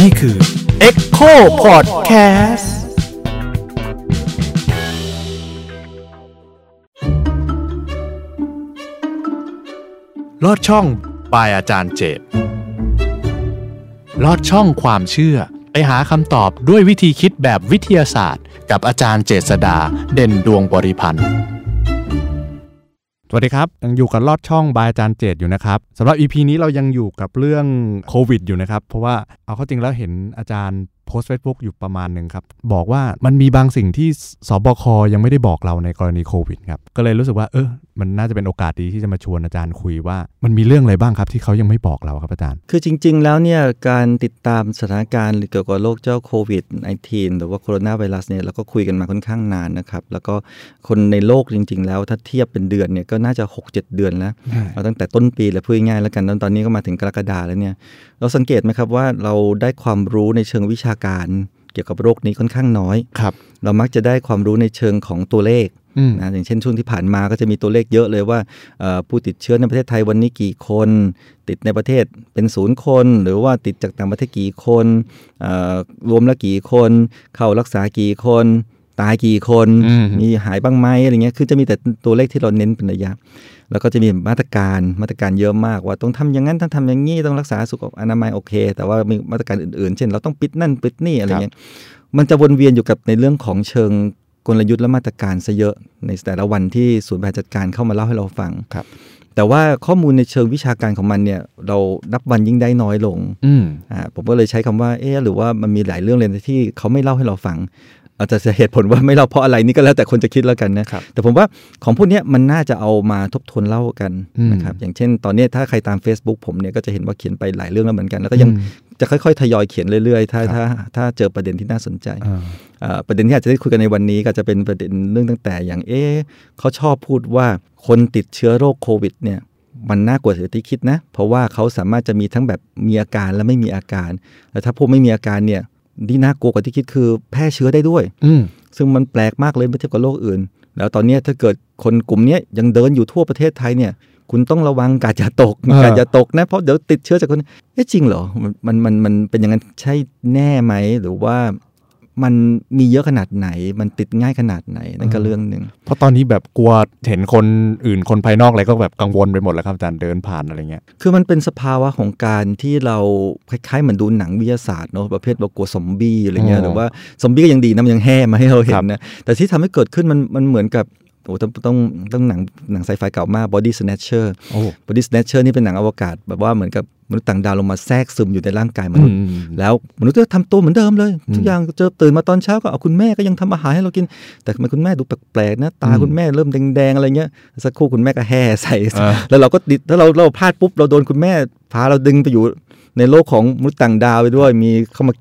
นี่คือ Echo Podcast ลอดช่องปายอาจารย์เจตลอดช่องความเชื่อ ไปหาคำตอบด้วยวิธีคิดแบบวิทยาศาสตร์ กับอาจารย์เจษดาเด่นดวงบริพันธ์ สวัสดีครับ ยังอยู่กับลอดช่องบายอาจารย์เจตอยู่นะครับสำหรับ EP นี้เรายังอยู่กับเรื่องโควิดอยู่นะครับ เพราะว่าเอาเข้าจริงแล้วเห็นอาจารย์โพสต์เฟซบุ๊กอยู่ประมาณหนึ่งครับ บอกว่ามันมีบางสิ่งที่ศบค.ยังไม่ได้บอกเราในกรณีโควิดครับ ก็เลยรู้สึกว่าเออ มันน่าจะเป็นโอกาสดีที่จะมาชวนอาจารย์คุยว่า มันมีเรื่องอะไรบ้างครับที่เขายังไม่บอกเราครับอาจารย์ คือจริง ๆ แล้วเนี่ยการติดตามสถานการณ์เกี่ยวกับโรคเจ้าโควิด -19 หรือว่าโคโรนาไวรัสเนี่ยเราก็คุยกันมาค่อนข้างนานนะครับแล้วก็คนในโลกจริง ๆ แล้วถ้าเทียบเป็นเดือนเนี่ยก็น่าจะ 6-7 เดือนแล้วเอาตั้งแต่ต้นปีเลยพูดง่ายๆแล้วกันตอนนี้ก็มาถึงกรกฎาแล้วเนี่ยเราสังเกตไหมครับว่าเราได้ความรู้ในเชิงวิชาการเกี่ยวกับโรคนี้ค่อนข้างน้อย ครับ เรามักจะได้ความรู้ในเชิงของตัวเลขอืม นะอย่างเช่นช่วงที่ผ่านมาก็จะมีตัวเลขเยอะเลยว่าเอ่อผู้ติดเชื้อในประเทศไทยวันนี้กี่คน ติดในประเทศเป็นศูนย์คน หรือว่าติดจากต่างประเทศกี่คนเอ่อรวมแล้วกี่คน เข้ารักษากี่คนตายกี่คนอืมมีหายบ้างไหมอะไรเงี้ยคือจะมีแต่ตัวเลขที่เราเน้นเป็นระยะ แล้วก็จะมีมาตรการมาตรการเยอะมากว่าต้องทำอย่างนั้นต้องทำอย่างนี้ต้องรักษาสุขอนามัยโอเค แต่ว่ามีมาตรการอื่นๆ เช่น เราต้องปิดนั่นปิดนี่อะไรเงี้ยมันจะวนเวียนอยู่กับในเรื่องของเชิง กลยุทธ์และมาตรการซะเยอะในแต่ละวันที่ศูนย์บริหารจัดการเข้ามาเล่าให้เราฟังครับ แต่ว่าข้อมูลในเชิงวิชาการของมันเนี่ย เรานับวันยิ่งได้น้อยลงอืมอ่าผมก็เลยใช้คำว่าเอ๊ะหรือว่ามันมีหลายเรื่องเลยที่เขาไม่เล่าให้เราฟังอาจจะเหตุผลว่าไม่เล่าเพราะอะไรนี่ก็แล้วแต่คนจะคิดแล้วกันนะครับแต่ผมว่าของพวกเนี้ยมันน่าจะเอามาทบทวนเล่ากันอืมนะครับอย่างเช่น ตอนเนี้ยถ้าใครตาม Facebook ผมเนี่ยก็จะเห็นว่าเขียนไปหลายเรื่องแล้วเหมือนกัน แล้วก็ยังจะค่อยๆ ทยอยเขียนเรื่อยๆ ถ้าถ้าถ้าเจอประเด็นที่น่าสนใจอ่าเอ่อ ประเด็นที่อาจจะได้คุยกันในวันนี้ก็จะเป็นประเด็นเรื่องตั้งแต่อย่างเอ๊ะเขาชอบพูดว่าคนติดเชื้อโรคโควิดเนี่ยมันน่ากลัวเสียที่คิดนะ เพราะว่าเขาสามารถจะมีทั้งแบบมีอาการและไม่มีอาการแต่ถ้าพวกไม่มีอาการเนี่ยที่น่ากลัวกว่าที่คิดคือแพร่เชื้อได้ด้วยอืมซึ่งมันแปลกมากเลยเมื่อเทียบกับโรคอื่น แล้วตอนเนี้ยถ้าเกิดคนกลุ่มเนี้ยยังเดินอยู่ทั่วประเทศไทยเนี่ยคุณต้องระวังกาดอย่าตกเออกาดอย่าตกนะ เพราะเดี๋ยวติดเชื้อจากคนเอ๊ะจริงเหรอมันมันมันมันเป็นอย่างนั้นใช่แน่ไหมหรือว่า มันมีเยอะขนาดไหน มันติดง่ายขนาดไหน นั่นก็เรื่องหนึ่งเพราะตอนนี้แบบกลัวเห็นคนอื่นคนภายนอกอะไรก็แบบกังวลไปหมดแล้วครับอาจารย์เดินผ่านอะไรเงี้ยคือมันเป็นสภาวะของการที่เราคล้ายๆเหมือนดูหนังวิทยาศาสตร์เนอะประเภทเรากลัวซอมบี้อะไรเงี้ยอ๋อหรือว่าซอมบี้ก็ยังดีนะมันยังแห่มาให้เราเห็ครันบนะแต่ที่ทำให้เกิดขึ้นมันมันเหมือนกับ โอ้ต้องต้องต้องหนังหนังไซไฟเก่ามาก Body Snatcher โอ้ Body Snatcher นี่เป็นหนังอวกาศ แบบว่าเหมือนกับมนุษย์ต่างดาวลงมาแทรกซึมอยู่ในร่างกายมนุษย์อืมแล้วมนุษย์ก็ทำตัวเหมือนเดิมเลย ทุกอย่างเจอตื่นมาตอนเช้าก็เอาคุณแม่ก็ยังทำอาหารให้เรากิน แต่ทำไมคุณแม่ดูแปลกๆนะตาอืมคุณแม่เริ่มแดงๆอะไรเงี้ยสักครู่คุณแม่ก็แห่ใส่อ่าแล้วเราก็ดิถ้าเราเราพลาดปุ๊บเราโดนคุณแม่พาเราดึงไปอยู่ ในโลกของมนุษย์ต่างดาวไปด้วยมีเข้ามา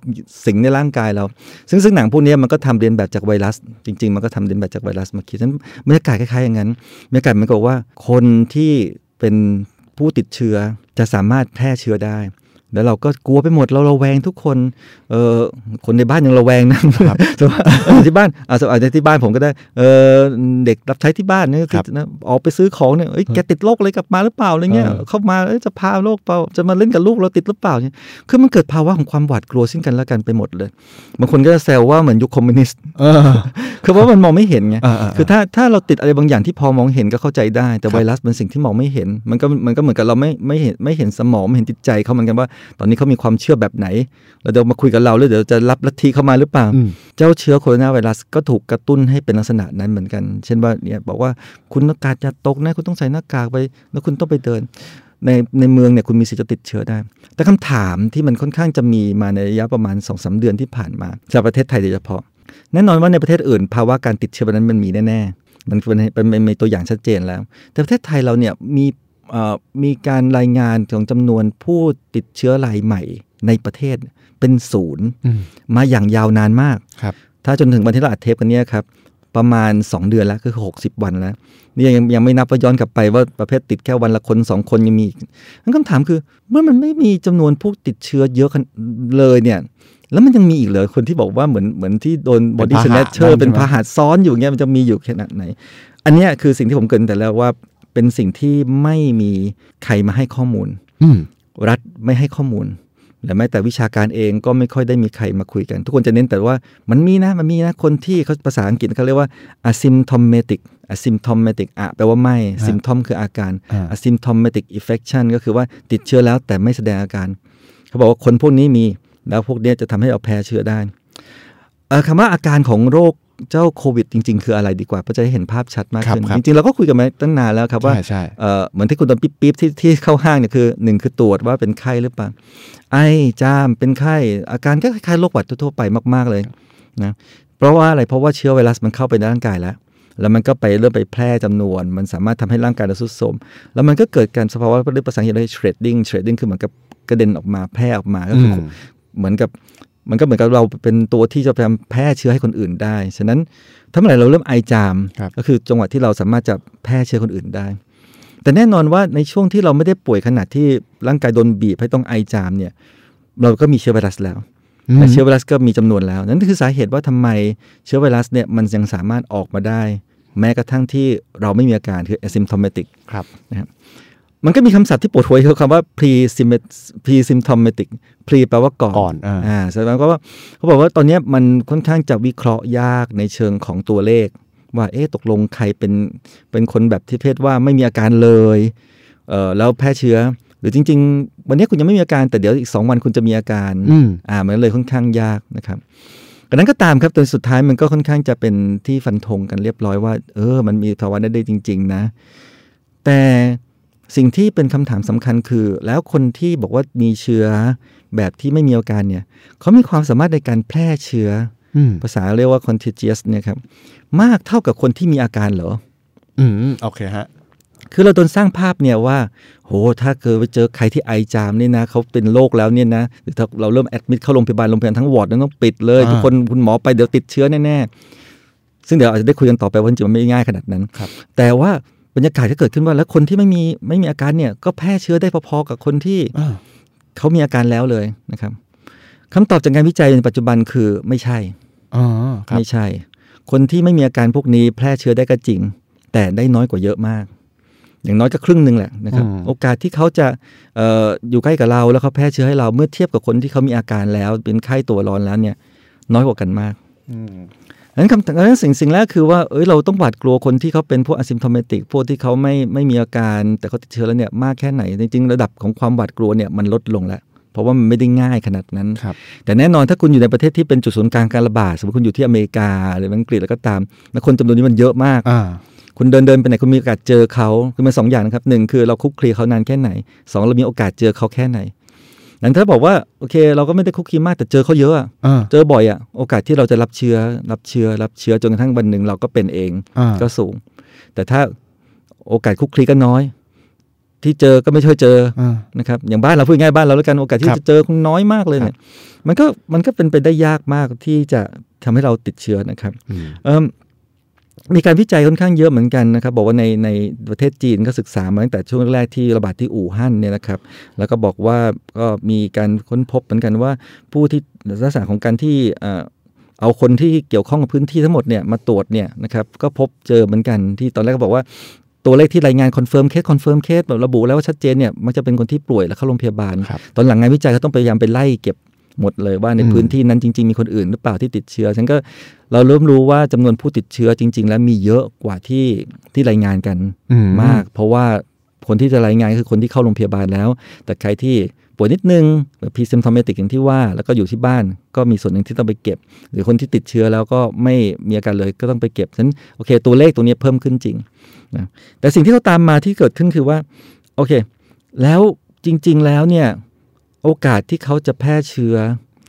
สิงในร่างกายเรา ซึ่งซึ่งหนังพวกนี้มันก็ทำเรียนแบบจากไวรัส จริง ๆ มันก็ทำเรียนแบบจากไวรัสมาคิดฉะนั้นบรรยากาศคล้ายๆอย่างนั้นบรรยากาศมันก็ว่าคนที่เป็นผู้ติดเชื้อจะสามารถแพร่เชื้อได้ แล้วเราก็กลัวไปหมดเราระแวงทุกคน เออคนในบ้านยังระแวงนะแต่ว่าเออที่บ้านอ่าสมมติที่บ้านผมก็ได้เออเด็กรับใช้ที่บ้านเนี่ยครับนะออกไปซื้อของเนี่ยเอ้ยแกติดโรคอะไรกลับมาหรือเปล่าอะไรเงี้ยเออเข้ามาเอ้ยจะพาโรคเปล่าจะมาเล่นกับลูกเราติดหรือเปล่าเนี่ยคือมันเกิดภาวะของความหวาดกลัวซึ่งกันและกันไปหมดเลยบางคนก็จะแซวว่าเหมือนยุคคอมมิวนิสต์เออคือว่ามันมองไม่เห็นไงอ่าๆๆคือถ้าถ้าเราติดอะไรบางอย่างที่พอมองเห็นก็เข้าใจได้ แต่ไวรัสเป็นสิ่งที่มองไม่เห็น มันก็มันก็เหมือนกับเราไม่ไม่เห็นไม่เห็นสมองไม่เห็นจิตใจเขาเหมือนกันว่าตอนนี้เขามีความเชื่อแบบไหนแล้วเดี๋ยวมาคุยกับเราแล้วเดี๋ยวจะรับลัทธิเข้ามาหรือเปล่าอืมเจ้าเชื้อโคโรนาไวรัสก็ถูกกระตุ้นให้เป็นลักษณะนั้นเหมือนกัน เช่นว่าเนี่ยบอกว่าคุณอากาศจะตกนะคุณต้องใส่หน้ากากไป แล้วคุณต้องไปเดิน ในในเมืองเนี่ยคุณมีสิทธิ์จะติดเชื้อได้ แต่คำถามที่มันค่อนข้างจะมีมาในระยะประมาณ2อสเดือนที่ผ่านมาจากประเทศไทยโดยเฉพาะแน่นอนว่าในประเทศอื่น ภาวะการติดเชื้อแบบนั้นมันมีแน่ๆมันเป็นเป็นเป็นมีตัวอย่างชัดเจนแล้ว แต่ประเทศไทยเราเนี่ยมีเอ่อ มีการรายงานของจำนวนผู้ติดเชื้อรายใหม่ในประเทศเป็นศูนย์อืมมาอย่างยาวนานมากครับถ้าจนถึงวันที่เราอัดเทปกันเนี่ยครับประมาณ 2 เดือนแล้วก็คือ 60 วันแล้วนี่ยังยังไม่นับว่าย้อนกลับไปว่าประเภทติดแค่วันละคน 2 คนยังมีอีกงั้นคำถามคือ เมื่อมันไม่มีจำนวนผู้ติดเชื้อเยอะขนาดเลยเนี่ย แล้วมันยังมีอีกเหรอคนที่บอกว่าเหมือนเหมือนที่โดนบอดี้เป็นสพาหะแนชเชอร์นั่นใช่ไหมเป็นพาหะซ้อนอยู่เงี้ยมันจะมีอยู่ขนาดไหน อันเนี้ยคือสิ่งที่ผมเกรินแต่แล้วว่า เป็นสิ่งที่ไม่มีใครมาให้ข้อมูลอืมรัฐไม่ให้ข้อมูลและแม้แต่วิชาการเองก็ไม่ค่อยได้มีใครมาคุยกัน ทุกคนจะเน้นแต่ว่ามันมีนะมันมีนะคนที่เขาภาษาอังกฤษเขาเรียกว่า asymptomatic asymptomatic อะแปลว่าไม่ symptom คืออาการอ่า asymptomatic infection ก็คือว่าติดเชื้อแล้วแต่ไม่แสดงอาการ เขาบอกว่าคนพวกนี้มีแล้วพวกเนี้ยจะทำให้เราแพ้เชื้อได้เอ่อคำว่าอาการของโรค เจ้าโควิดจริง ๆ คืออะไรดีกว่าเพื่อจะได้เห็นภาพชัดมากครับขึ้นครับจริง ๆ เราก็คุยกันมาตั้งนานแล้วครับว่าใช่ใช่เอ่อเหมือนที่คุณตอนปิ๊บปิ๊บที่ที่เข้าห้างเนี่ยคือหนึ่งคือตรวจว่าเป็นไข้หรือเปล่าไอจามเป็นไข้ อาการก็คล้ายๆโรคหวัดทั่วๆไปมาก ๆเลยนะเพราะว่าอะไรเพราะว่าเชื้อไวรัสมันเข้าไปในร่างกายแล้วแล้วมันก็ไปเริ่มไปแพร่จำนวน มันสามารถทำให้ร่างกายเราทรุดโทรมแล้วมันก็เกิดการสภาวะเรียกภาษาอังกฤษเรียก shredding shredding คือเหมือนกับกระเด็นออกมาแพร่ออกมาก็คืออมเหมือนกับ มันก็เหมือนกับเราเป็นตัวที่จะพยายามแพร่เชื้อให้คนอื่นได้ ฉะนั้นถ้าเมื่อไหร่เราเริ่มไอจามครับก็คือจังหวะที่เราสามารถจะแพร่เชื้อคนอื่นได้ แต่แน่นอนว่าในช่วงที่เราไม่ได้ป่วยขนาดที่ร่างกายโดนบีบให้ต้องไอจามเนี่ย เราก็มีเชื้อไวรัสแล้วและเชื้อไวรัสก็มีจำนวนแล้ว นั่นคือสาเหตุว่าทำไมเชื้อไวรัสเนี่ยมันยังสามารถออกมาได้ แม้กระทั่งที่เราไม่มีอาการคือ asymptomatic ครับ มันก็มีคำศัพท์ที่ปวดหัวคือคำว่า pre pre symptomatic pre แปลว่าก่อนก่อนอ่าอ่าแสดงว่าเขาบอกว่าตอนเนี้ยมันค่อนข้างจะวิเคราะห์ยากในเชิงของตัวเลข ว่าเอ๊ะตกลงใครเป็นเป็นคนแบบที่เพศว่าไม่มีอาการเลยเออแล้วแพร่เชื้อ หรือจริง ๆ วันนี้คุณยังไม่มีอาการแต่เดี๋ยวอีก 2 วันคุณจะมีอาการอืมอ่ามันเลยค่อนข้างยากนะครับดังนั้นก็ตามครับจนสุดท้ายมันก็ค่อนข้างจะเป็นที่ฟันธงกันเรียบร้อยว่า เออ มันมีภาวะนั้นได้จริง ๆ นะ แต่ สิ่งที่เป็นคำถามสำคัญคือ แล้วคนที่บอกว่ามีเชื้อแบบที่ไม่มีอาการเนี่ยเขามีความสามารถในการแพร่เชื้ออืมภาษาเรียกว่า contagious เนี่ยครับมากเท่ากับคนที่มีอาการเหรอ อืมโอเคฮะ คือเราโดนสร้างภาพเนี่ยว่า โห ถ้าเกิดไปเจอใครที่ไอจามเนี่ยนะเขาเป็นโรคแล้วเนี่ยนะหรือถ้าเราเริ่มแอดมิดเข้าโรงพยาบาลโรงพยาบาลทั้งวอร์ดนั้นต้องปิดเลยอ่าทุกคนคุณหมอไปเดี๋ยวติดเชื้อแน่ๆซึ่งเดี๋ยวอาจจะได้คุยกันต่อไปว่าจริงๆมันไม่ง่ายขนาดนั้นครับแต่ว่า บรรยากาศก็เกิดขึ้นว่าแล้วคนที่ไม่มีไม่มีอาการเนี่ยก็แพร่เชื้อได้พอๆกับคนที่อ่าเขามีอาการแล้วเลยนะครับคำตอบจากงานวิจัยในปัจจุบันคือไม่ใช่อ๋อครับไม่ใช่ คนที่ไม่มีอาการพวกนี้แพร่เชื้อได้ก็จริง แต่ได้น้อยกว่าเยอะมาก อย่างน้อยก็ครึ่งหนึ่งแหละนะครับอืมโอกาสที่เขาจะเอออยู่ใกล้กับเราแล้วเขาแพร่เชื้อให้เราเมื่อเทียบกับคนที่เขามีอาการแล้ว เป็นไข้ตัวร้อนแล้วเนี่ย น้อยกว่ากันมากอืมดัง นั้นคำดังนั้นสิ่งสิ่งแรกคือว่าเอ้ยเราต้องหวาดกลัวคนที่เขาเป็นพวก asymptomatic พวกที่เขาไม่ไม่มีอาการ แต่เขาติดเชื้อแล้วเนี่ยมากแค่ไหน จริงๆ ระดับของความหวาดกลัวเนี่ยมันลดลงแล้วเพราะว่ามันไม่ได้ง่ายขนาดนั้นครับแต่แน่นอนถ้าคุณอยู่ในประเทศที่เป็นจุดศูนย์กลางการระบาด สมมติคุณอยู่ที่อเมริกาหรืออังกฤษแล้วก็ตาม แล้วคนจำนวนนี้มันเยอะมากอ่าคุณเดินเดินไปไหนคุณมีโอกาสเจอเขาคือมันสองอย่างนะครับหนึ่งคือเราคุกคลีเขานานแค่ไหนสองเรามีโอกาสเจอเขาแค่ไหน นั้นถ้าบอกว่าโอเค เราก็ไม่ได้คุกคีมากแต่เจอเขาเยอะอะอ่าเจอบ่อยอะโอกาสที่เราจะรับเชื้อ รับเชื้อ รับเชื้อจนกระทั่งวันหนึ่งเราก็เป็นเองอ่าก็สูง แต่ถ้าโอกาสคุกคลีก็น้อย ที่เจอก็ไม่ช่วยเจออ่านะครับอย่างบ้านเราพูดง่ายๆบ้านเราแล้วกันโอกาสที่ครับจะเจอคงน้อยมากเลยเนี่ยมันก็มันก็เป็นไปได้ยากมากที่จะทำให้เราติดเชื้อนะครับอื มเอิ่มมีการวิจัยค่อนข้างเยอะเหมือนกันนะครับ บอกว่าในในประเทศจีนก็ศึกษามาตั้งแต่ช่วงแรกที่ระบาดที่อู่ฮั่นเนี่ยนะครับ แล้วก็บอกว่าก็มีการค้นพบเหมือนกันว่าผู้ที่ลักษณะของการที่เอ่อเอาคนที่เกี่ยวข้องกับพื้นที่ทั้งหมดเนี่ยมาตรวจเนี่ยนะครับก็พบเจอเหมือนกันที่ตอนแรกก็บอกว่าตัวเลขที่รายงาน confirmed case confirmed case แบบระบุแล้วว่าชัดเจนเนี่ยมันจะเป็นคนที่ป่วยแล้วเข้าโรงพยาบาลครับตอนหลังงานวิจัยเขาต้องพยายามไปไล่เก็บ หมดเลยว่าในอืมพื้นที่นั้นจริง ๆมีคนอื่นหรือเปล่าที่ติดเชื้อฉันก็เราเริ่มรู้ว่าจำนวนผู้ติดเชื้อจริง ๆ แล้วมีเยอะกว่าที่ที่รายงานกันอืมาก เพราะว่าคนที่จะรายงานคือคนที่เข้าโรงพยาบาลแล้ว แต่ใครที่ป่วยนิดนึงแบบพีซิมทอมเมติกอย่างที่ว่า แล้วก็อยู่ที่บ้านก็มีส่วนหนึ่งที่ต้องไปเก็บ หรือคนที่ติดเชื้อแล้วก็ไม่มีอาการเลยก็ต้องไปเก็บฉะนั้นโอเค ตัวเลขตรงนี้เพิ่มขึ้นจริงนะแต่สิ่งที่เขาตามมาที่เกิดขึ้นคือว่าโอเค แล้วจริง ๆ แล้วเนี่ย โอกาสที่เขาจะแพร่เชื้อ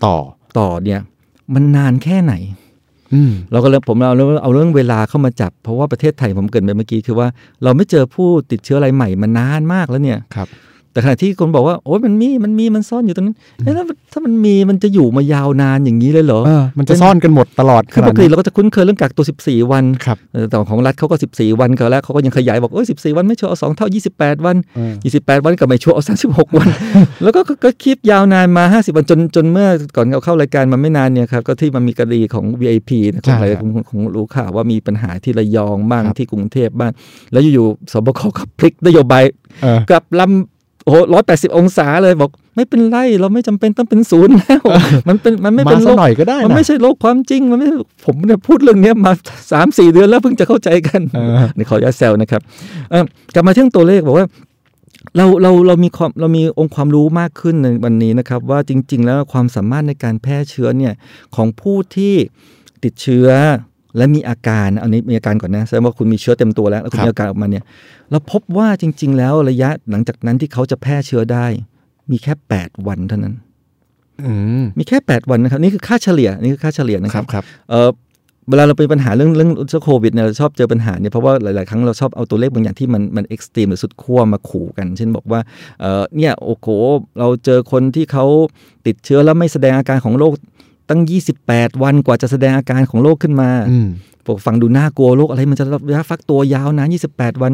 ต่อต่อเนี่ย มันนานแค่ไหนอืมเราก็เลยผมเอาเรื่องเอาเรื่องเวลาเข้ามาจับ เพราะว่าประเทศไทยผมเกรินไปเมื่อกี้คือว่าเราไม่เจอผู้ติดเชื้อรายใหม่มานานมากแล้วเนี่ยครับ แต่ขณะที่คนบอกว่าโอ้ยมันมีมันมีมันซ่อนอยู่ตรงนั้นเอ๊ะแล้วถ้ามันมีมันจะอยู่มายาวนานอย่างนี้เลยเหรอเออมันจะซ่อนกันหมดตลอดคือปขกนาดตินั้นเราก็จะคุ้นเคยเรื่องกักตัว 14 วันครับเออแต่ของรัฐเขาก็ 14 วันก็แล้วเขาก็ยังขยายบอกเอ้ย14 วันไม่ชัวร์เอาสองเท่า 28 วันเออ28 วันก็ไม่ชัวร์เอา36 วัน แล้วก็ก็ก็คลิปยาวนานมา 50 วันจนจนเมื่อก่อนเราเข้ารายการมาไม่นานเนี่ยครับก็ที่มันมีคดีของ VIP นะของอะไรใช่ครับของของรู้ข่าวว่ามีปัญหาที่ระยองบ้างครับที่กรุงเทพบ้างแล้วอยู่ๆสบคก็พลิกนโยบายเออกลับลำ โอ้ร้อยแปดสิบองศาเลยบอก ไม่เป็นไรเราไม่จำเป็นต้องเป็นศูนย์แล้วมันเป็นมันไม่เป็นมาโรสักคหน่อยก็ได้มันนะไม่ใช่โลกความจริงมันไม่ผมเนี่ยพูดเรื่องเนี้ยมาสามสี่เดือนแล้วเพิ่งจะเข้าใจกันเออนี่ขออนุญาตแซวนะครับเอ่อกลับมาที่เรื่องตัวเลขบอกว่า เราเราเรามีความเรามีองค์ความรู้มากขึ้นในวันนี้นะครับ ว่าจริง ๆ แล้วความสามารถในการแพร่เชื้อเนี่ยของผู้ที่ติดเชื้อ และมีอาการอันนี้มีอาการก่อนนะแสดงว่าคุณมีเชื้อเต็มตัวแล้วแล้วคุณครับมีอาการออกมาเนี่ยเราพบว่าจริง ๆ แล้วระยะหลังจากนั้นที่เขาจะแพร่เชื้อได้ มีแค่ 8 วันเท่านั้นอืมมีแค่ 8 วันนะครับ นี่คือค่าเฉลี่ยนี่คือค่าเฉลี่ยนะคครัรับบครับเออเวลาเราเป็นปัญหาเรื่องเรื่องเชื้อโควิดเนี่ยเราชอบเจอปัญหาเนี่ยเพราะว่าหลาย ๆ ครั้งเราชอบเอาตัวเลขบางอย่างที่มันมันเอ็กซ์ตรีมหรือสุดขั้วมาขู่กัน เช่นบอกว่าเออเนี่ยโอ้โหเราเจอคนที่เขาติดเชื้อแล้วไม่แสดงอาการของโรค ตั้ง 28 วันกว่าจะแสดงอาการของโรคขึ้นมาอืมบอกฟังดูน่ากลัวโรคอะไรมันจะระยะฟักตัวยาวนาน28 วัน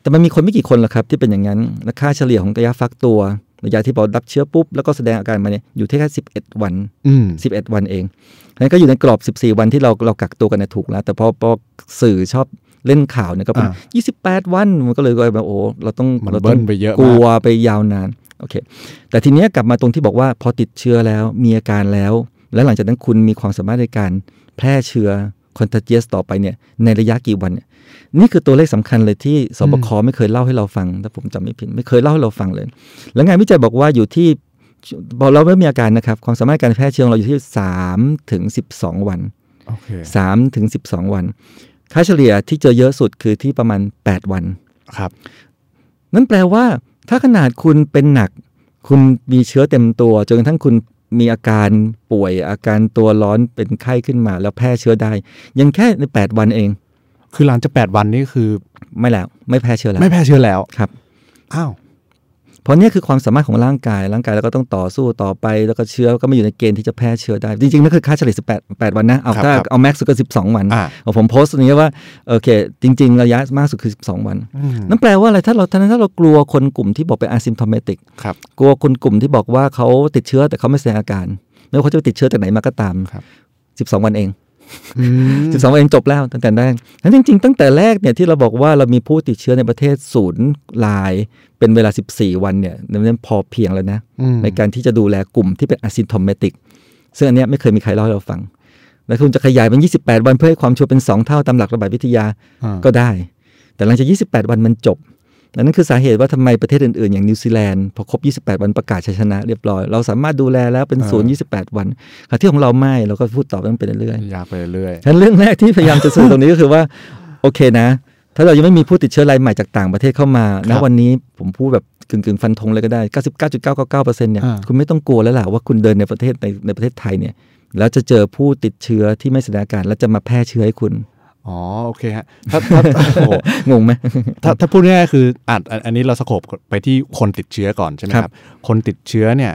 แต่มันมีคนไม่กี่คนหรอกครับ ที่เป็นอย่างนั้นและค่าเฉลี่ยของระยะฟักตัวระยะที่พอรับเชื้อปุ๊บแล้วก็แสดงอาการมาเนี่ยอยู่ที่แค่11 วันอืม11 วันเองนั้นก็อยู่ในกรอบ 14 วันที่เราเรากักตัวกันเนยถูกแล้ว แต่พอพอสื่อชอบเล่นข่าวเนี่ยก็เป็นอ่า28วันมันก็เลยกลายเป็นโอ้เราต้องมันเราต้เบิ้องลไปเยอะกลัมากวไปยาวนานโอเคแต่ทีเนี้ยกลับมาตรงที่บอกว่าพอติดเชื้อแล้วมีอาการแล้ว แล้วหลังจากนั้นคุณมีความสามารถในการแพร่เชื้อคอนท g เจสต่อไปเนี่ยในระยะกี่วันเนี่ยนี่คือตัวเลขสำคัญเลยที่สบคไม่เคยเล่าให้เราฟังถ้าผมจำไม่ผิดไม่เคยเล่าให้เราฟังเลย แล้วงานวิจัยบอกว่าอยู่ที่พอเราไม่มีอาการนะครับ ความสามารถการแพร่เชื้อของเราอยู่ที่3ถึง12วันโอเค3ถึง12วัน ค่าเฉลี่ยที่เจอเยอะสุดคือที่ประมาณ8วันครับนั่นแปลว่าถ้าขนาดคุณเป็นหนัก คุณมีเชื้อเต็มตัวจนกระทั่งคุณ มีอาการป่วยอาการตัวร้อนเป็นไข้ขึ้นมาแล้วแพร่เชื้อได้ ยังแค่ใน 8 วันเอง คือหลังจากแปดวันนี่คือ ไม่แล้ว ไม่แพร่เชื้อแล้ว ไม่แพร่เชื้อแล้วครับอ้าว เพราะเนี่ยคือความสามารถของร่างกาย ร่างกายเราก็ต้องต่อสู้ต่อไป แล้วก็เชื้อก็ไม่อยู่ในเกณฑ์ที่จะแพร่เชื้อได้ จริงๆนั่นคือค่าเฉลี่ย18 8 วันนะ เอาครับถ้าครับเอาแม็กซ์สุดก็ 12 วันอ่าเอาผมโพสต์ตรงนี้ว่าโอเค จริง ๆ ระยะมากสุดคือ 12 วันอืมนั่นแปลว่าอะไรถ้าเราถ้าเรากลัวคนกลุ่มที่บอกเป็น asymptomatic ครับกลัวคนกลุ่มที่บอกว่าเขาติดเชื้อแต่เขาไม่แสดงอาการไม่ว่าเขาจะไปติดเชื้อจากไหนมาก็ตามครับ12 วันเอง อืม12วันเองจบแล้วตั้งแต่แรกนั้นจริง ๆ ตั้งแต่แรกเนี่ยที่เราบอกว่าเรามีผู้ติดเชื้อในประเทศศูนย์ลายเป็นเวลา 14 วันเนี่ยนั่นพอเพียงแล้วนะอืมในการที่จะดูแลกลุ่มที่เป็น asymptomatic ซึ่งอันเนี้ยไม่เคยมีใครเล่าให้เราฟัง แล้วคุณจะขยายเป็น 28 วันเพื่อให้ความชัวร์เป็น 2 เท่าตามหลักระบาดวิทยาอ่าก็ได้ แต่หลังจาก 28 วันมันจบและ นั่นคือสาเหตุว่าทำไมประเทศอื่นๆ อย่างนิวซีแลนด์พอครบ 28 วันประกาศชัยชนะเรียบร้อย เราสามารถดูแลแล้วเป็นศูนย์28 วันขณะที่ของเราไม่เราก็พูดต่อไปมันไปเรื่อยยากไปเรื่อยๆฉะนั้นเรื่องแรกที่พยายามจะสื่อตรงนี้ก็คือว่าโอเคนะ ถ้าเรายังไม่มีผู้ติดเชื้อรายใหม่จากต่างประเทศเข้ามาคณรับวันนี้ผมพูดแบบกึ่งๆฟันธงเลยก็ได้ 99.999%เนี่ยอ่าคุณไม่ต้องกลัวแล้วล่ะว่าคุณเดินในประเทศในในประเทศไทยเนี่ยแล้วจะเจอผู้ติดเชื้อที่ไม่แสดงอาการแล้วจะมาแพร่เชื้อให้คุณๆ อ๋อโอเคฮะถ้าถ้าโอ้โหงงไหมถ้าถ้าพูดง่ายๆคืออะอันอันนี้เราสโคบไปที่คนติดเชื้อก่อนใช่ไหมคครัรับบคนติดเชื้อเนี่ย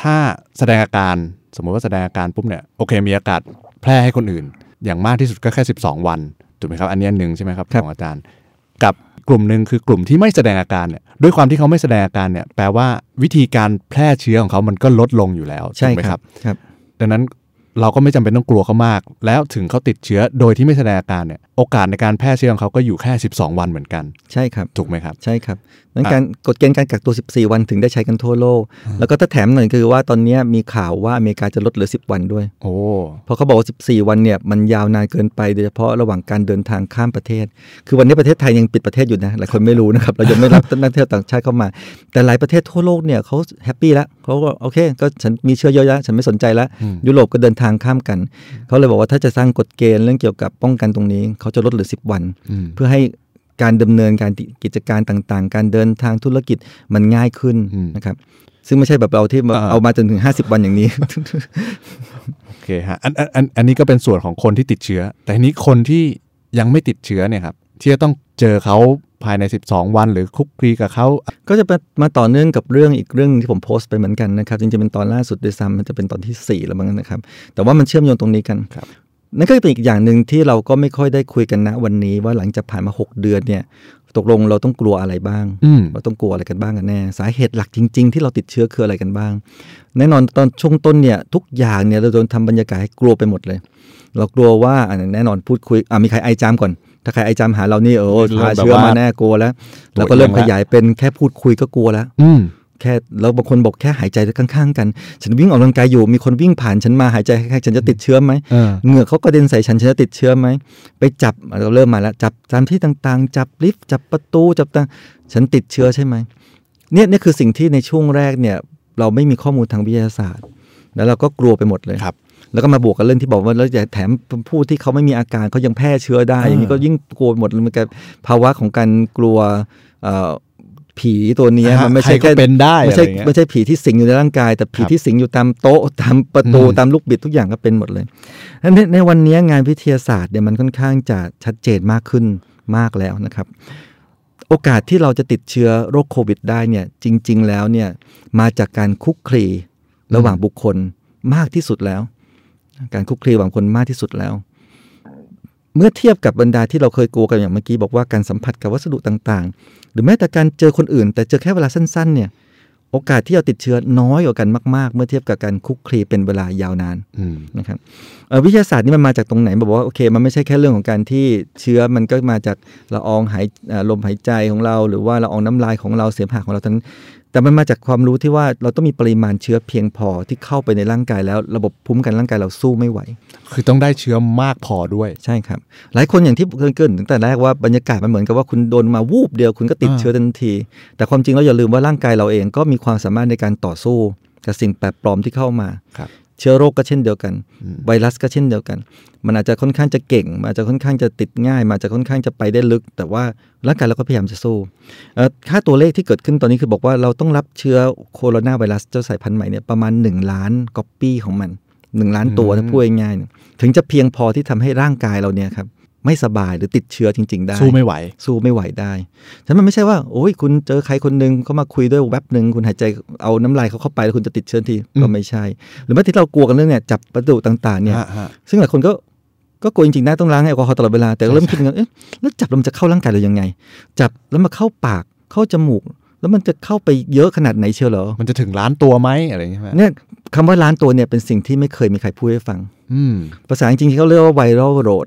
ถ้าแสดงอาการสมมติว่าแสดงอาการปุ๊บเนี่ยโอเคมีอากาศแพร่ให้คนอื่น อย่างมากที่สุดก็แค่ 12 วันถูกไหมครับ อันนี้อันหนึ่งใช่ไหมครับของอาจารย์ กับกลุ่มหนึ่งคือกลุ่มที่ไม่แสดงอาการเนี่ยด้วยความที่เขาไม่แสดงอาการเนี่ยแปลว่าวิธีการแพร่เชื้อของเขามันก็ลดลงอยู่แล้วใช่ถูกไหมคครัรับบครับดังนั้น เราก็ไม่จำเป็นต้องกลัวเขามาก แล้วถึงเขาติดเชื้อโดยที่ไม่แสดงอาการเนี่ยโอกาสในการแพร่เชื้อของเขาก็อยู่แค่ 12 วันเหมือนกัน ใช่ครับ ถูกไหมครับ ใช่ครับนั้นอะการกฎเกณฑ์การกักตัว 14 วันถึงได้ใช้กันทั่วโลก แล้วก็ถ้าแถมหน่อยคือว่าตอนนี้มีข่าวว่าอเมริกาจะลดเหลือ 10 วันด้วย โอ้เพราะเขาบอกว่า 14 วันเนี่ยมันยาวนานเกินไปโดยเฉพาะระหว่างการเดินทางข้ามประเทศ คือวันนี้ประเทศไทยยังปิดประเทศอยู่นะหลายคนไม่รู้นะครับเรายังไม่รับนักท่องเที่ยวต่างชาติเข้ามา แต่หลายประเทศทั่วโลกเนี่ยเขาแฮปปี้แล้วเขาก็โอเค ก็ฉันมีเชื้อเยอะแล้วฉันไม่สนใจแล้วอืมยุโรปก็เดินทางข้ามกัน เขาเลยบอกว่าถ้าจะสร้างกฎเกณฑ์เรื่องเกี่ยวกับป้องกันตรงนี้ เขาจะลดเหลือ 10 วันอืมเพื่อให้การดำเนินการกิจการต่างๆ การเดินทางธุรกิจมันง่ายขึ้นอืมนะครับซึ่งไม่ใช่แบบเราที่มาอ่าเอามาจนถึง 50 วันอย่างนี้ โอเคฮะอันอันอันอันนี้ก็เป็นส่วนของคนที่ติดเชื้อ แต่ทีนี้คนที่ยังไม่ติดเชื้อเนี่ยครับที่จะต้องเจอเขา ภายใน 12 วัน หรือคุกคลีกับเขา ก็จะมาต่อเนื่องกับเรื่องอีกเรื่องที่ผมโพสต์ไปเหมือนกันนะครับจริงๆเป็นตอนล่าสุดด้วยซ้ำมันจะเป็นตอนที่ 4 แล้วมั้งนะครับ แต่ว่ามันเชื่อมโยงตรงนี้กันครับนั่นก็เป็นอีกอย่างหนึ่งที่เราก็ไม่ค่อยได้คุยกันนะวันนี้ว่าหลังจากผ่านมา 6 เดือนเนี่ยตกลงเราต้องกลัวอะไรบ้างอืมเราต้องกลัวอะไรกันบ้างกันแน่ สาเหตุหลักจริง ๆ ที่เราติดเชื้อคืออะไรกันบ้าง แน่นอนตอนช่วงต้นเนี่ยทุกอย่างเนี่ยเราโดนทำบรรยากาศให้กลัวไปหมดเลย เรากลัวว่าอะแน่นอนพูดคุยอะมีใครไอจามก่อน ถ้าใครไอจามหาเรานี่โอ้เริ่มพาแบบเชื้อว่ามาแน่กลัวแล้วตัวแล้วก็เริ่มเอียงขแล้วยายเป็นแค่พูดคุยก็กลัวแล้ว อืมแค่แล้วบางคนบอกแค่หายใจข้างๆกัน ฉันวิ่งออกกำลังกายอยู่มีคนวิ่งผ่านฉันมาหายใจใกล้ๆฉันจะติดเชื้อไหมเออเหงื่อเขากระเด็นใส่ฉันฉันจะติดเชื้อไหมไปจับเราเริ่มมาแล้วจับตามที่ต่างๆ จับลิฟต์จับประตูจับต่างฉันติดเชื้อใช่ไหมเนี่ยเนี่ยคือสิ่งที่ในช่วงแรกเนี่ยเราไม่มีข้อมูลทางวิทยาศาสตร์ แล้วเราก็กลัวไปหมดเลยครับ แล้วก็มาบวกกับเรื่องที่บอกว่าแล้วอย่าแถมผู้ที่เขาไม่มีอาการเขายังแพร่เชื้อได้ อย่างนี้ก็ยิ่งกลัวหมดเลยมันกลายภาวะของการกลัวเอ่อผีตัวเนี้ยมันไม่ใช่ใครก็แค่เป็นได้ไม่ใช่อะไรเงี้ยไม่ใช่ผีที่สิงอยู่ในร่างกาย แต่ผีครับที่สิงอยู่ตามโต๊ะตามประตูอืมตามลูกบิดทุกอย่างก็เป็นหมดเลยในในวันนี้งานวิทยาศาสตร์เนี่ยมันค่อนข้างจะชัดเจนมากขึ้นมากแล้วนะครับ โอกาสที่เราจะติดเชื้อโรคโควิดได้เนี่ยจริง ๆ แล้วเนี่ยมาจากการคุกคลีระหว่างบุคคลมากที่สุดแล้ว การคุกคลีระหว่างคนมากที่สุดแล้ว เมื่อเทียบกับบรรดาที่เราเคยกลัวกันอย่างเมื่อกี้บอกว่าการสัมผัสกับวัสดุต่างๆ หรือแม้แต่การเจอคนอื่น แต่เจอแค่เวลาสั้น ๆ เนี่ยโอกาสที่เราติดเชื้อน้อยกว่ากันมากๆ เมื่อเทียบกับการคุกคลีเป็นเวลายาวนานอืมนะครับเอ่อวิทยาศาสตร์นี่มันมาจากตรงไหนบอกว่าโอเค มันไม่ใช่แค่เรื่องของการที่เชื้อมันก็มาจากละอองหายเอ่อลมหายใจของเรา หรือว่าละอองน้ำลายของเราเสมหะของเราทั้งนั้น แต่มันมาจากความรู้ที่ว่าเราต้องมีปริมาณเชื้อเพียงพอที่เข้าไปในร่างกายแล้ว ระบบภูมิคุ้มกันร่างกายเราสู้ไม่ไหว คือต้องได้เชื้อมากพอด้วยใช่ครับ หลายคนอย่างที่เกรินตั้งแต่แรกว่าบรรยากาศมันเหมือนกับว่าคุณโดนมาวูบเดียวคุณก็ติดอ่าเชื้อทันที แต่ความจริงเราอย่าลืมว่าร่างกายเราเองก็มีความสามารถในการต่อสู้กับสิ่งแปลกปลอมที่เข้ามาครับ เชื้อโรคก็เช่นเดียวกันอืมไวรัสก็เช่นเดียวกัน มันอาจจะค่อนข้างจะเก่งมันอาจจะค่อนข้างจะติดง่ายมันอาจจะค่อนข้างจะไปได้ลึก แต่ว่าร่างกายเราก็พยายามจะสู้เอ่อค่าตัวเลขที่เกิดขึ้นตอนนี้คือบอกว่าเราต้องรับเชื้อโคโรนาไวรัสเจ้าสายพันธุ์ใหม่เนี่ยประมาณ 1 ล้านก๊อปปี้ของมันหนึ่งล้านตัวอืมถ้าพูดง่ายๆเนี่ยถึงจะเพียงพอที่ทำให้ร่างกายเราเนี่ยครับ ไม่สบายหรือติดเชื้อจริง ๆ ได้ สู้ไม่ไหว สู้ไม่ไหวได้ฉะนั้นมันไม่ใช่ว่าโอ้ยคุณเจอใครคนหนึ่งเขามาคุยด้วยแวบหนึ่งคุณหายใจเอาน้ำลายเขาเข้าไปแล้วคุณจะติดเชื้อทีอืมก็ไม่ใช่ หรือแม้ที่เรากลัวกันเรื่องเนี่ยจับประตูต่างๆเนี่ยฮะฮะซึ่งหลายคนก็ก็กลัวจริงๆนะต้องล้างแอลกอฮอล์ตลอดเวลาแต่ก็เริ่มคิดกันเอ๊ะแล้วจับแล้วมันจะเข้าร่างกายเรายังไง จับแล้วมาเข้าปากเข้าจมูก แล้วมันจะเข้าไปเยอะขนาดไหนเชียวเหรอ มันจะถึงล้านตัวไหมอะไรอย่างเงี้ยไหมเนี่ยคำว่าล้านตัวเนี่ยเป็นสิ่งที่ไม่เคยมีใครพูดให้ฟังอืมภาษาจริงๆเขาเรียกว่าไวรัลโหลด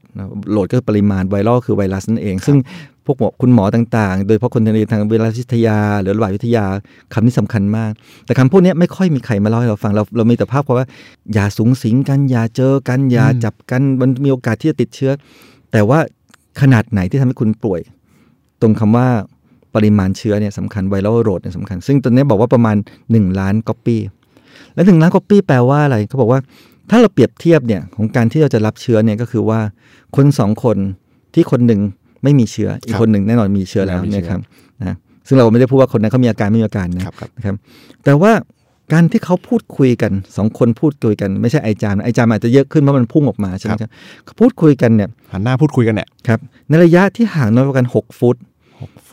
โหลดก็คือปริมาณไวรัลคือไวรัสนั่นเอง ซึ่งพวกหมอคุณหมอต่างๆ โดยเฉพาะคนที่เรียนทางไวรัสวิทยา หรือระบาดวิทยาคำนี้สำคัญมาก แต่คำพวกเนี้ยไม่ค่อยมีใครมาเล่าให้เราฟัง เราเรามีแต่ภาพเพราะว่า อย่าสุงสิงกัน อย่าเจอกัน อย่าอืมจับกัน มันมีโอกาสที่จะติดเชื้อ แต่ว่าขนาดไหนที่ทำให้คุณป่วย ตรงคำว่า ปริมาณเชื้อเนี่ยสำคัญ viral load เนี่ยสำคัญ ซึ่งตอนนี้บอกว่าประมาณ 1 ล้านก๊อปปี้และหนึ่งล้านก๊อปปี้แปลว่าอะไรเขาบอกว่าถ้าเราเปรียบเทียบเนี่ยของการที่เราจะรับเชื้อเนี่ยก็คือว่าคนสองคนที่คนหนึ่งไม่มีเชื้อ อีกคนหนึ่งแน่นอนมีเชื้อแล้วมีเชื้อเนี่ยครับนะซึ่งเราไม่ได้พูดว่าคนนั้นเขามีอาการไม่มีอาการนะครับครับนะครับแต่ว่าการที่เขาพูดคุยกันสองคนพูดคุยกันไม่ใช่ไอจามนะไอจามอาจจะเยอะขึ้นเพราะมันพุ่งออกมาใช่ไหมครับเขาพูดคุยกันเนี่ยหันหน้าพูดคุยกันเนี่ยครับในระยะที่ห่างน้อยกว่ากัน 6 ฟุต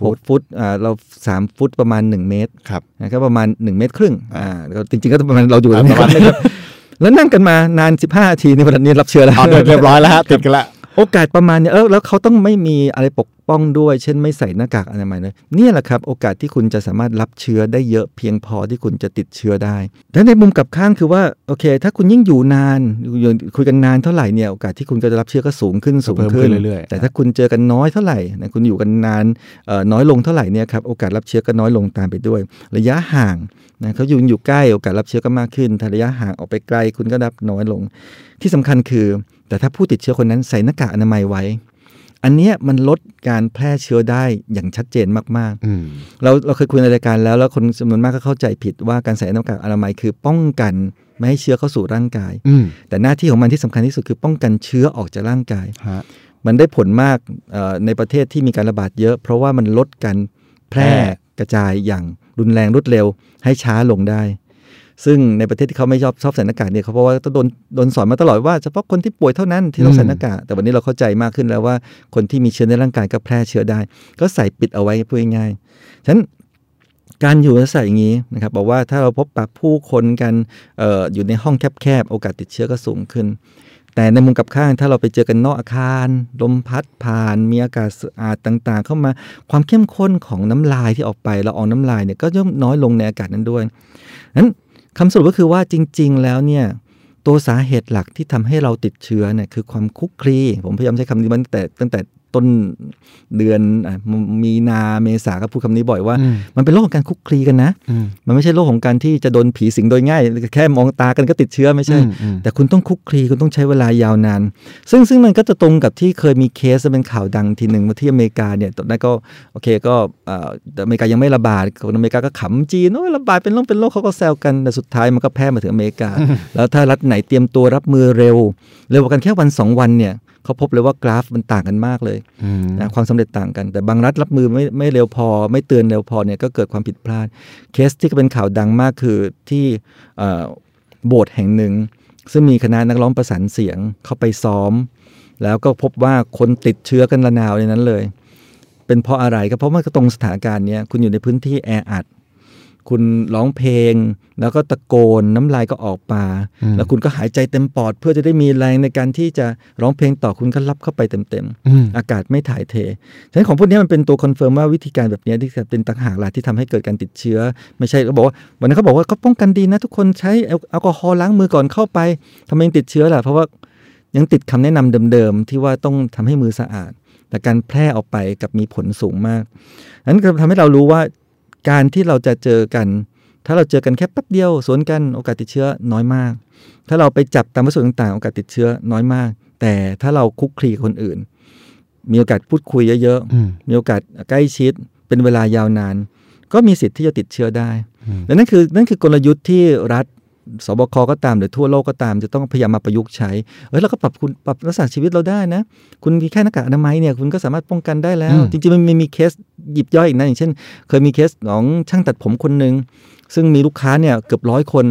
หกหฟุตกฟุตอ่าเราสามฟุตประมาณ1เมตรครับนะครับประมาณ1เมตรครึ่งอ่าอ่าแล้วจริงๆก็ประมาณเราอยู่ตรงนี้ประมาณนะครับแล้วนั่งกันมานาน 15นาทีในวันนี้รับเชื้อแล้วเอาเรียบร้อยแล้วฮะติดกันละ โอกาสประมาณเนี้ยเออแล้วเขาต้องไม่มีอะไรปกป้องด้วย เช่นไม่ใส่หน้ากากอนามัยเลยเนี่ยแหละครับโอกาสที่คุณจะสามารถรับเชื้อได้เยอะเพียงพอที่คุณจะติดเชื้อได้และในมุมกลับข้างคือว่าโอเค ถ้าคุณยิ่งอยู่นานอยู่คุยกันนานเท่าไหร่เนี่ยโอกาสที่คุณจะรับเชื้อก็สูงขึ้นสูงเพิ่มขึ้ขึ้นนเรื่อยๆแต่ถ้าคุณเจอกันน้อยเท่าไหร่นะคุณอยู่กันนานเอ่อน้อยลงเท่าไหร่เนี่ยครับโอกาสรับเชื้อก็น้อยลงตามไปด้วย ระยะห่างนะเขาอยู่อยู่ใกล้โอกาสรับเชื้อก็มากขึ้นถ้าระยะห่างออกไปไกลคุณก็รับน้อยลง ที่สำคัญคือ แต่ถ้าผู้ติดเชื้อคนนั้นใส่หน้ากากอนามัยไว้ อันเนี้ยมันลดการแพร่เชื้อได้อย่างชัดเจนมากอืมๆเราเราเคยคุยในรายการแล้วแล้วคนจำนวนมากก็เข้าใจผิดว่าการใส่หน้ากากอนามัยคือป้องกันไม่ให้เชื้อเข้าสู่ร่างกายอืมแต่หน้าที่ของมันที่สำคัญที่สุดคือป้องกันเชื้อออกจากร่างกายฮะมันได้ผลมากเอ่อในประเทศที่มีการระบาดเยอะ เพราะว่ามันลดการแพร่แพร่กระจายอย่างรุนแรงรวดเร็วให้ช้าลงได้ ซึ่งในประเทศที่เขาไม่ชอบชอบใส่หน้ากากเนี่ยเขาเพราะว่าต้องโดนโดนสอนมาตลอดว่าเฉพาะคนที่ป่วยเท่านั้นที่ต้องใส่หน้ากากแต่วันนี้เราเข้าใจมากขึ้นแล้วว่าคนที่มีเชื้อในร่างกายก็แพร่เชื้อได้ ก็ใส่ปิดเอาไว้พูดง่ายๆฉะนั้นการอยู่ในลักษณะอย่างนี้นะครับบอกว่าถ้าเราพบปะผู้คนกันเอออยู่ในห้องแคบๆโอกาสติดเชื้อก็สูงขึ้น แต่ในมุมกลับข้างถ้าเราไปเจอกันนอกอาคารลมพัดผ่าน มีอากาศสะอาดต่างๆ เข้ามาความเข้มข้นของน้ำลายที่ออกไปละอองน้ำลายเนี่ยก็ย่อมน้อยลงในอากาศนั้นด้วยนั้น คำสรุปก็คือว่าจริง ๆ แล้วเนี่ยตัวสาเหตุหลักที่ทำให้เราติดเชื้อเนี่ยคือความคุกคลีผมพยายามใช้คำนี้มันแต่ตั้งแต่ ต้นเดือนอะมีนาเมษาก็พูดคำนี้บ่อยว่าอืมมันเป็นโรคของการคุกคลีกันนะอืมมันไม่ใช่โรคของการที่จะโดนผีสิงโดยง่าย แค่มองตากันก็ติดเชื้อไม่ใช่อืมอืมแต่คุณต้องคุกคลีคุณต้องใช้เวลายาวนาน ซึ่งซึ่งมันก็จะตรงกับที่เคยมีเคสเป็นข่าวดังทีหนึ่งมาที่อเมริกาเนี่ยตอนนั้นก็โอเคก็เอ่อแต่อเมริกายังไม่ระบาดคนอเมริกาก็ขำจีนโอ้ยระบาดเป็นโรคเป็นโรคเขาก็แซวกันแต่สุดท้ายมันก็แพร่มาถึงอเมริกา แล้วถ้ารัฐไหนเตรียมตัวรับมือเร็วเร็วกว่ากันแค่วันสองวันเนี่ย เขาพบเลยว่ากราฟมันต่างกันมากเลยอืมนะความสำเร็จต่างกัน แต่บางรัฐรับมือไม่ไม่เร็วพอ ไม่เตือนเร็วพอเนี่ยก็เกิดความผิดพลาด เคสที่เป็นข่าวดังมากคือที่เอ่อโบสถ์แห่งหนึ่ง ซึ่งมีคณะนักร้องประสานเสียงเข้าไปซ้อม แล้วก็พบว่าคนติดเชื้อกันระนาวในนั้นเลย เป็นเพราะอะไรก็เพราะว่าตรงสถานการณ์เนี้ยคุณอยู่ในพื้นที่แออัด คุณร้องเพลง แล้วก็ตะโกนน้ำลายก็ออกมาอืมแล้วคุณก็หายใจเต็มปอด เพื่อจะได้มีแรงในการที่จะร้องเพลงต่อคุณก็รับเข้าไปเต็มๆอืมอากาศไม่ถ่ายเท ฉะนั้นของพวกนี้มันเป็นตัว confirm ว่าวิธีการแบบนี้ที่จะเป็นต่างหากล่ะที่ทำให้เกิดการติดเชื้อ ไม่ใช่เขาบอกว่าวันนั้นเขาบอกว่าเขาป้องกันดีนะ ทุกคนใช้แอลแอลกอฮอล์ล้างมือก่อนเข้าไปทำไมยังติดเชื้อล่ะเพราะว่ายังติดคำแนะนำเดิมๆที่ว่าต้องทำให้มือสะอาดแต่การแพร่ออกไปกับมีผลสูงมากนั้นก็ทำให้เรารู้ว่า การที่เราจะเจอกัน ถ้าเราเจอกันแค่แป๊บเดียวสวนกันโอกาสติดเชื้อน้อยมาก ถ้าเราไปจับตามวัสดุต่างๆ โอกาสติดเชื้อน้อยมาก แต่ถ้าเราคุกคลีกับคนอื่น มีโอกาสพูดคุยเยอะอืมๆมีโอกาสใกล้ชิด เป็นเวลายาวนาน ก็มีสิทธิ์ที่จะติดเชื้อได้อืมและนั่นคือนั่นคือกลยุทธ์ที่รัฐ สบคก็ตามหรือทั่วโลกก็ตาม จะต้องพยายามมาประยุกต์ใช้ เอ้ยเราก็ปรับคุณปรับลักษณะชีวิตเราได้นะ คุณมีแค่หน้ากากอนามัยเนี่ยคุณก็สามารถป้องกันได้แล้วอืมจริงๆมันมีเคสหยิบย่อยอีกนะอย่างเช่น เคยมีเคสของช่างตัดผมคนหนึ่งซึ่งมีลูกค้าเนี่ยเกือบร้อยคน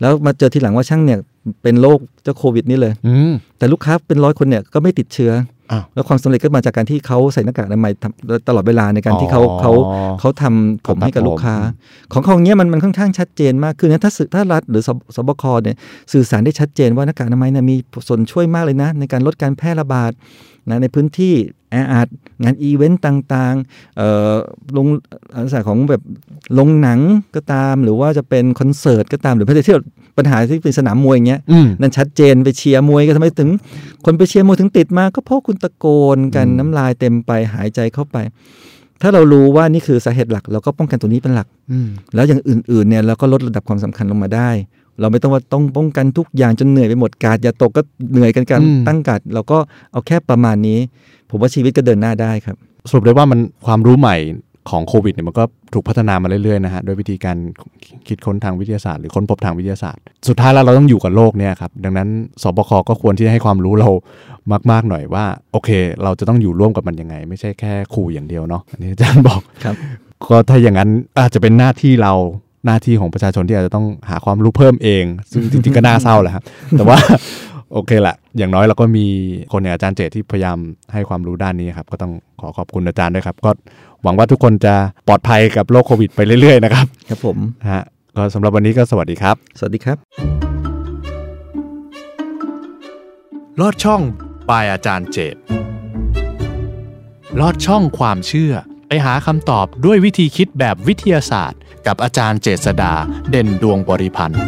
แล้วมาเจอทีหลังว่าช่างเนี่ยเป็นโรคเจ้าโควิดนี่เลยอืมแต่ลูกค้าเป็นร้อยคนเนี่ยก็ไม่ติดเชื้ออ้าว แล้วความสำเร็จก็มาจากการที่เขาใส่หน้ากากอนามัยทำตลอดเวลาในการที่เขาอ๋อเขาเขาทำผมให้กับลูกค้า ของเขาอย่างเงี้ยมันมันค่อนข้างชัดเจนมากคือนะถ้าสื่อถ้ารัฐหรือสบสบคเนี่ยสื่อสารได้ชัดเจนว่าหน้ากากอนามัยเนี่ยมีส่วนช่วยมากเลยนะ ในการลดการแพร่ระบาดนะในพื้นที่แออัดงานอีเวนต์ต่างๆเอ่อลงลักษณะของแบบลงหนังก็ตาม หรือว่าจะเป็นคอนเสิร์ตก็ตามหรือแม้แต่ที่ปัญหาที่เป็นสนามมวยอย่างเงี้ยอืมนั่นชัดเจนไปเชียร์มวยก็ทำไมถึง คนไปเชียร์มวยถึงติดมาก็เพราะคุณตะโกนกันอืมน้ำลายเต็มไปหายใจเข้าไป ถ้าเรารู้ว่านี่คือสาเหตุหลัก เราก็ป้องกันตัวนี้เป็นหลักอืมแล้วอย่างอื่นๆเนี่ยเราก็ลดระดับความสำคัญลงมาได้ เราไม่ต้องว่าต้องป้องกันทุกอย่างจนเหนื่อยไปหมดกาดอย่าตกก็เหนื่อยกันกันอืมตั้งกาดเราก็เอาแค่ประมาณนี้ ผมว่าชีวิตก็เดินหน้าได้ครับ สรุปได้ว่ามันความรู้ใหม่ของโควิดเนี่ยมันก็ถูกพัฒนามาเรื่อยๆนะฮะโดยวิธีการคิดค้นทางวิทยาศาสตร์หรือค้นพบทางวิทยาศาสตร์ สุดท้ายแล้วเราต้องอยู่กับโลกเนี่ยครับดังนั้นสบคก็ควรที่จะให้ความรู้เรามากๆหน่อยว่า โอเค เราจะต้องอยู่ร่วมกับมันยังไง ไม่ใช่แค่ขู่อย่างเดียวเนาะอันนี้อาจารย์บอกครับ ก็ถ้าอย่างนั้นอาจจะเป็นหน้าที่เรา หน้าที่ของประชาชนที่อาจจะต้องหาความรู้เพิ่มเอง ซึ่งจริงๆก็น่าเศร้าแหละครับแต่ว่าโอเคแหละอย่างน้อยเราก็มีคนอย่างอาจารย์เจตที่พยายามให้ความรู้ด้านนี้ครับ ก็ต้องขอขอบคุณอาจารย์ด้วยครับ ก็หวังว่าทุกคนจะปลอดภัยกับโรคโควิดไปเรื่อยๆนะครับ ครับผมนะฮะก็สำหรับวันนี้ก็สวัสดีครับ สวัสดีครับ ลอดช่องบายอาจารย์เจตลอดช่องความเชื่อ ไปหาคำตอบด้วยวิธีคิดแบบวิทยาศาสตร์ กับอาจารย์เจษดาเด่นดวงบริพันธ์